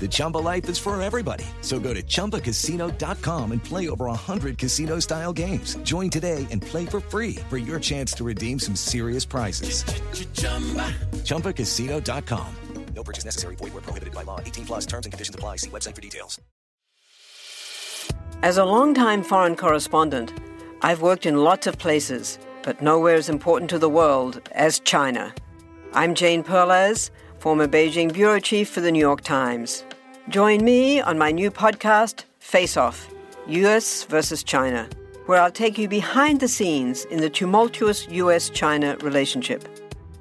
The Chumba life is for everybody. So go to ChumbaCasino.com and play over 100 casino style games. Join today and play for free for your chance to redeem some serious prizes. ChumbaCasino.com. No purchase necessary. Void where prohibited by law. 18 plus terms and conditions apply. See website for details. As a longtime foreign correspondent, I've worked in lots of places, but nowhere as important to the world as China. I'm Jane Perlez, former Beijing bureau chief for the New York Times. Join me on my new podcast, Face Off US versus China, where I'll take you behind the scenes in the tumultuous US China relationship.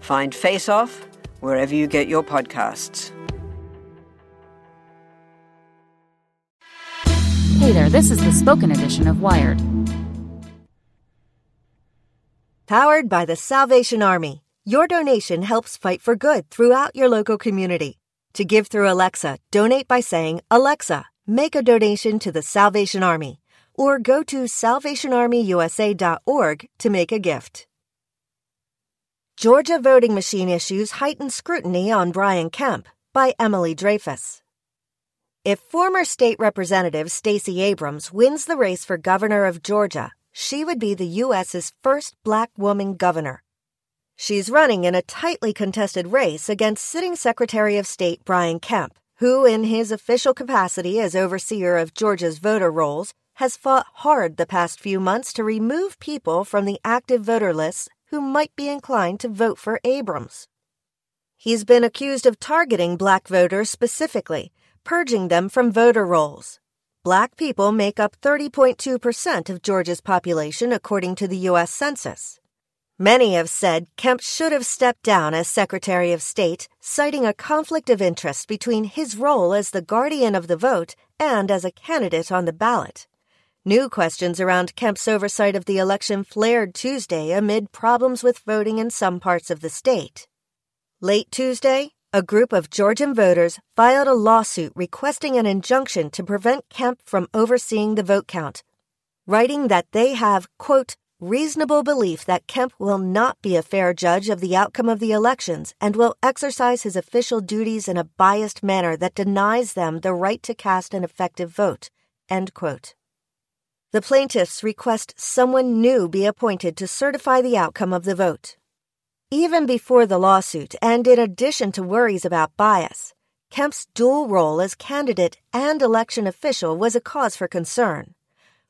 Find Face Off wherever you get your podcasts. Hey there, this is the spoken edition of Wired. Powered by the Salvation Army, your donation helps fight for good throughout your local community. To give through Alexa, donate by saying, Alexa, make a donation to the Salvation Army, or go to salvationarmyusa.org to make a gift. Georgia voting machine issues heightened scrutiny on Brian Kemp by Emily Dreyfuss. If former state representative Stacey Abrams wins the race for governor of Georgia, she would be the U.S.'s first black woman governor. She's running in a tightly contested race against sitting Secretary of State Brian Kemp, who, in his official capacity as overseer of Georgia's voter rolls, has fought hard the past few months to remove people from the active voter lists who might be inclined to vote for Abrams. He's been accused of targeting black voters specifically, purging them from voter rolls. Black people make up 30.2% of Georgia's population, according to the U.S. Census. Many have said Kemp should have stepped down as Secretary of State, citing a conflict of interest between his role as the guardian of the vote and as a candidate on the ballot. New questions around Kemp's oversight of the election flared Tuesday amid problems with voting in some parts of the state. Late Tuesday, a group of Georgian voters filed a lawsuit requesting an injunction to prevent Kemp from overseeing the vote count, writing that they have, quote, reasonable belief that Kemp will not be a fair judge of the outcome of the elections and will exercise his official duties in a biased manner that denies them the right to cast an effective vote. The plaintiffs request someone new be appointed to certify the outcome of the vote. Even before the lawsuit, and in addition to worries about bias, Kemp's dual role as candidate and election official was a cause for concern.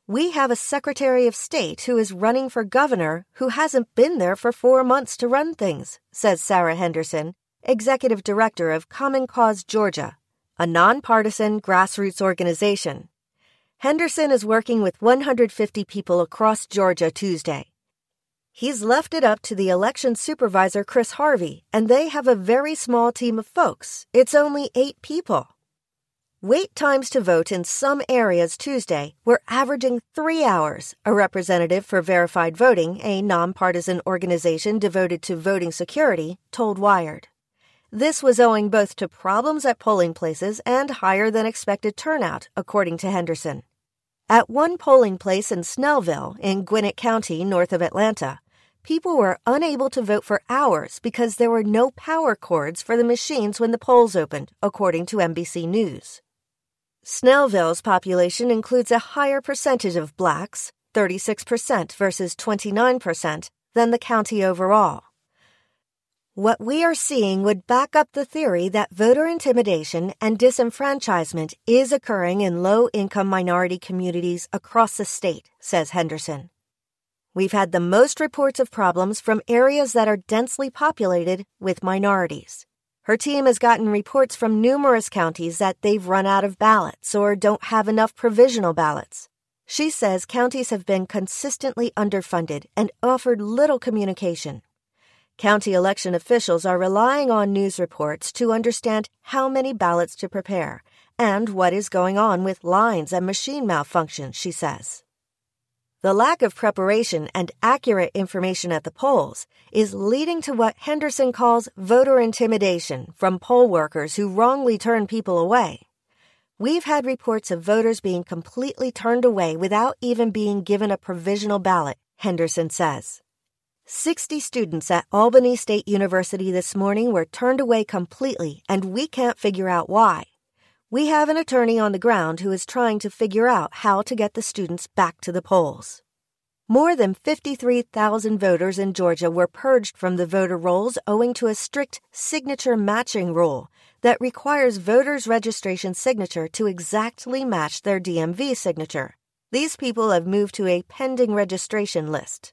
We have a Secretary of State who is running for governor who hasn't been there for four months to run things, says Sarah Henderson, Executive Director of Common Cause Georgia, a nonpartisan grassroots organization. Henderson is working with 150 people across Georgia Tuesday. He's left it up to the election supervisor, Chris Harvey, and they have a very small team of folks. It's only eight people. Wait times to vote in some areas Tuesday were averaging three hours, a representative for Verified Voting, a nonpartisan organization devoted to voting security, told Wired. This was owing both to problems at polling places and higher than expected turnout, according to Henderson. At one polling place in Snellville, in Gwinnett County, north of Atlanta, people were unable to vote for hours because there were no power cords for the machines when the polls opened, according to NBC News. Snellville's population includes a higher percentage of blacks, 36% versus 29%, than the county overall. What we are seeing would back up the theory that voter intimidation and disenfranchisement is occurring in low income minority communities across the state, says Henderson. We've had the most reports of problems from areas that are densely populated with minorities. Her team has gotten reports from numerous counties that they've run out of ballots or don't have enough provisional ballots. She says counties have been consistently underfunded and offered little communication. County election officials are relying on news reports to understand how many ballots to prepare and what is going on with lines and machine malfunctions, she says. The lack of preparation and accurate information at the polls is leading to what Henderson calls voter intimidation from poll workers who wrongly turn people away. We've had reports of voters being completely turned away without even being given a provisional ballot, Henderson says. 60 students at Albany State University this morning were turned away completely, and we can't figure out why. We have an attorney on the ground who is trying to figure out how to get the students back to the polls. More than 53,000 voters in Georgia were purged from the voter rolls owing to a strict signature matching rule that requires voters' registration signature to exactly match their DMV signature. These people have moved to a pending registration list.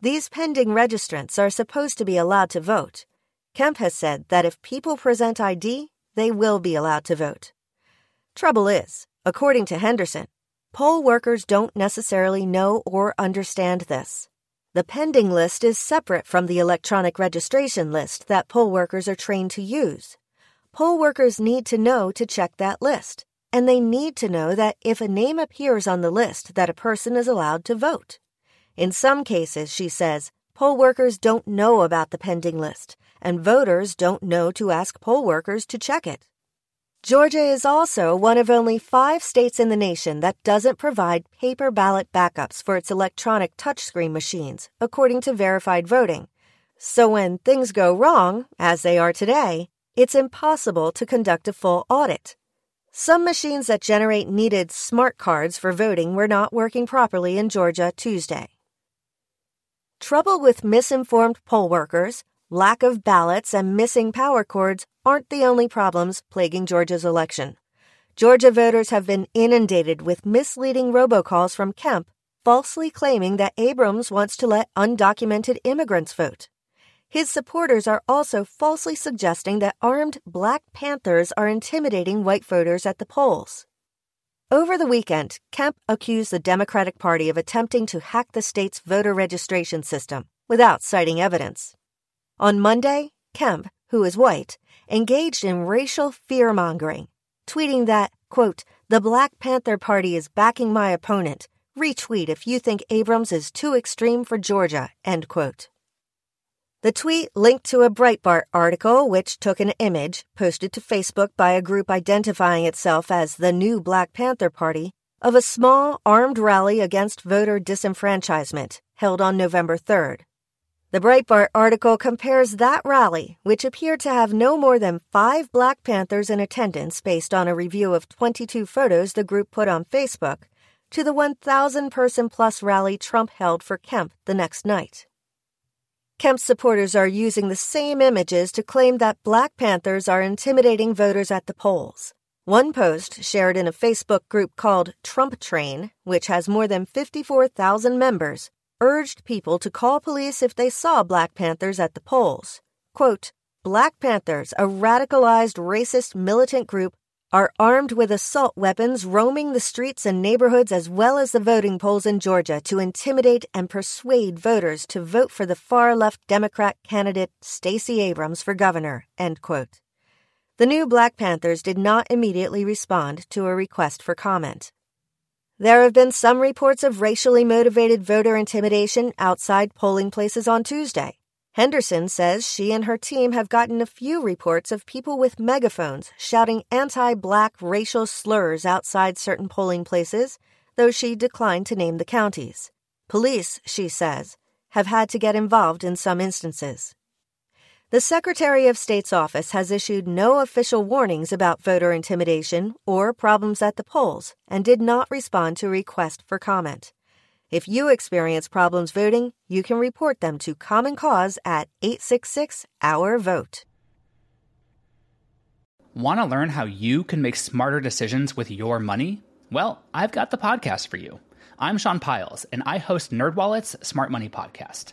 These pending registrants are supposed to be allowed to vote. Kemp has said that if people present ID, they will be allowed to vote. Trouble is, according to Henderson, poll workers don't necessarily know or understand this. The pending list is separate from the electronic registration list that poll workers are trained to use. Poll workers need to know to check that list, and they need to know that if a name appears on the list that a person is allowed to vote. In some cases, she says, poll workers don't know about the pending list, and voters don't know to ask poll workers to check it. Georgia is also one of only five states in the nation that doesn't provide paper ballot backups for its electronic touchscreen machines, according to verified voting. So when things go wrong, as they are today, it's impossible to conduct a full audit. Some machines that generate needed smart cards for voting were not working properly in Georgia Tuesday. Trouble with misinformed poll workers, lack of ballots, and missing power cords aren't the only problems plaguing Georgia's election. Georgia voters have been inundated with misleading robocalls from Kemp, falsely claiming that Abrams wants to let undocumented immigrants vote. His supporters are also falsely suggesting that armed Black Panthers are intimidating white voters at the polls. Over the weekend, Kemp accused the Democratic Party of attempting to hack the state's voter registration system without citing evidence. On Monday, Kemp, who is white, engaged in racial fear mongering, tweeting that, quote, the Black Panther Party is backing my opponent. Retweet if you think Abrams is too extreme for Georgia, end quote. The tweet linked to a Breitbart article which took an image posted to Facebook by a group identifying itself as the New Black Panther Party of a small armed rally against voter disenfranchisement held on November 3rd. The Breitbart article compares that rally, which appeared to have no more than five Black Panthers in attendance based on a review of 22 photos the group put on Facebook, to the 1,000 person plus rally Trump held for Kemp the next night. Kemp's supporters are using the same images to claim that Black Panthers are intimidating voters at the polls. One post shared in a Facebook group called Trump Train, which has more than 54,000 members, urged people to call police if they saw Black Panthers at the polls. Quote, Black Panthers, a radicalized racist militant group, are armed with assault weapons roaming the streets and neighborhoods as well as the voting polls in Georgia to intimidate and persuade voters to vote for the far left Democrat candidate Stacey Abrams for governor. End quote. The new Black Panthers did not immediately respond to a request for comment. There have been some reports of racially motivated voter intimidation outside polling places on Tuesday. Henderson says she and her team have gotten a few reports of people with megaphones shouting anti black racial slurs outside certain polling places, though she declined to name the counties. Police, she says, have had to get involved in some instances. The Secretary of State's office has issued no official warnings about voter intimidation or problems at the polls and did not respond to request for comment. If you experience problems voting, you can report them to Common Cause at 866 Our Vote. Want to learn how you can make smarter decisions with your money? Well, I've got the podcast for you. I'm Sean Pyles, and I host NerdWallet's Smart Money Podcast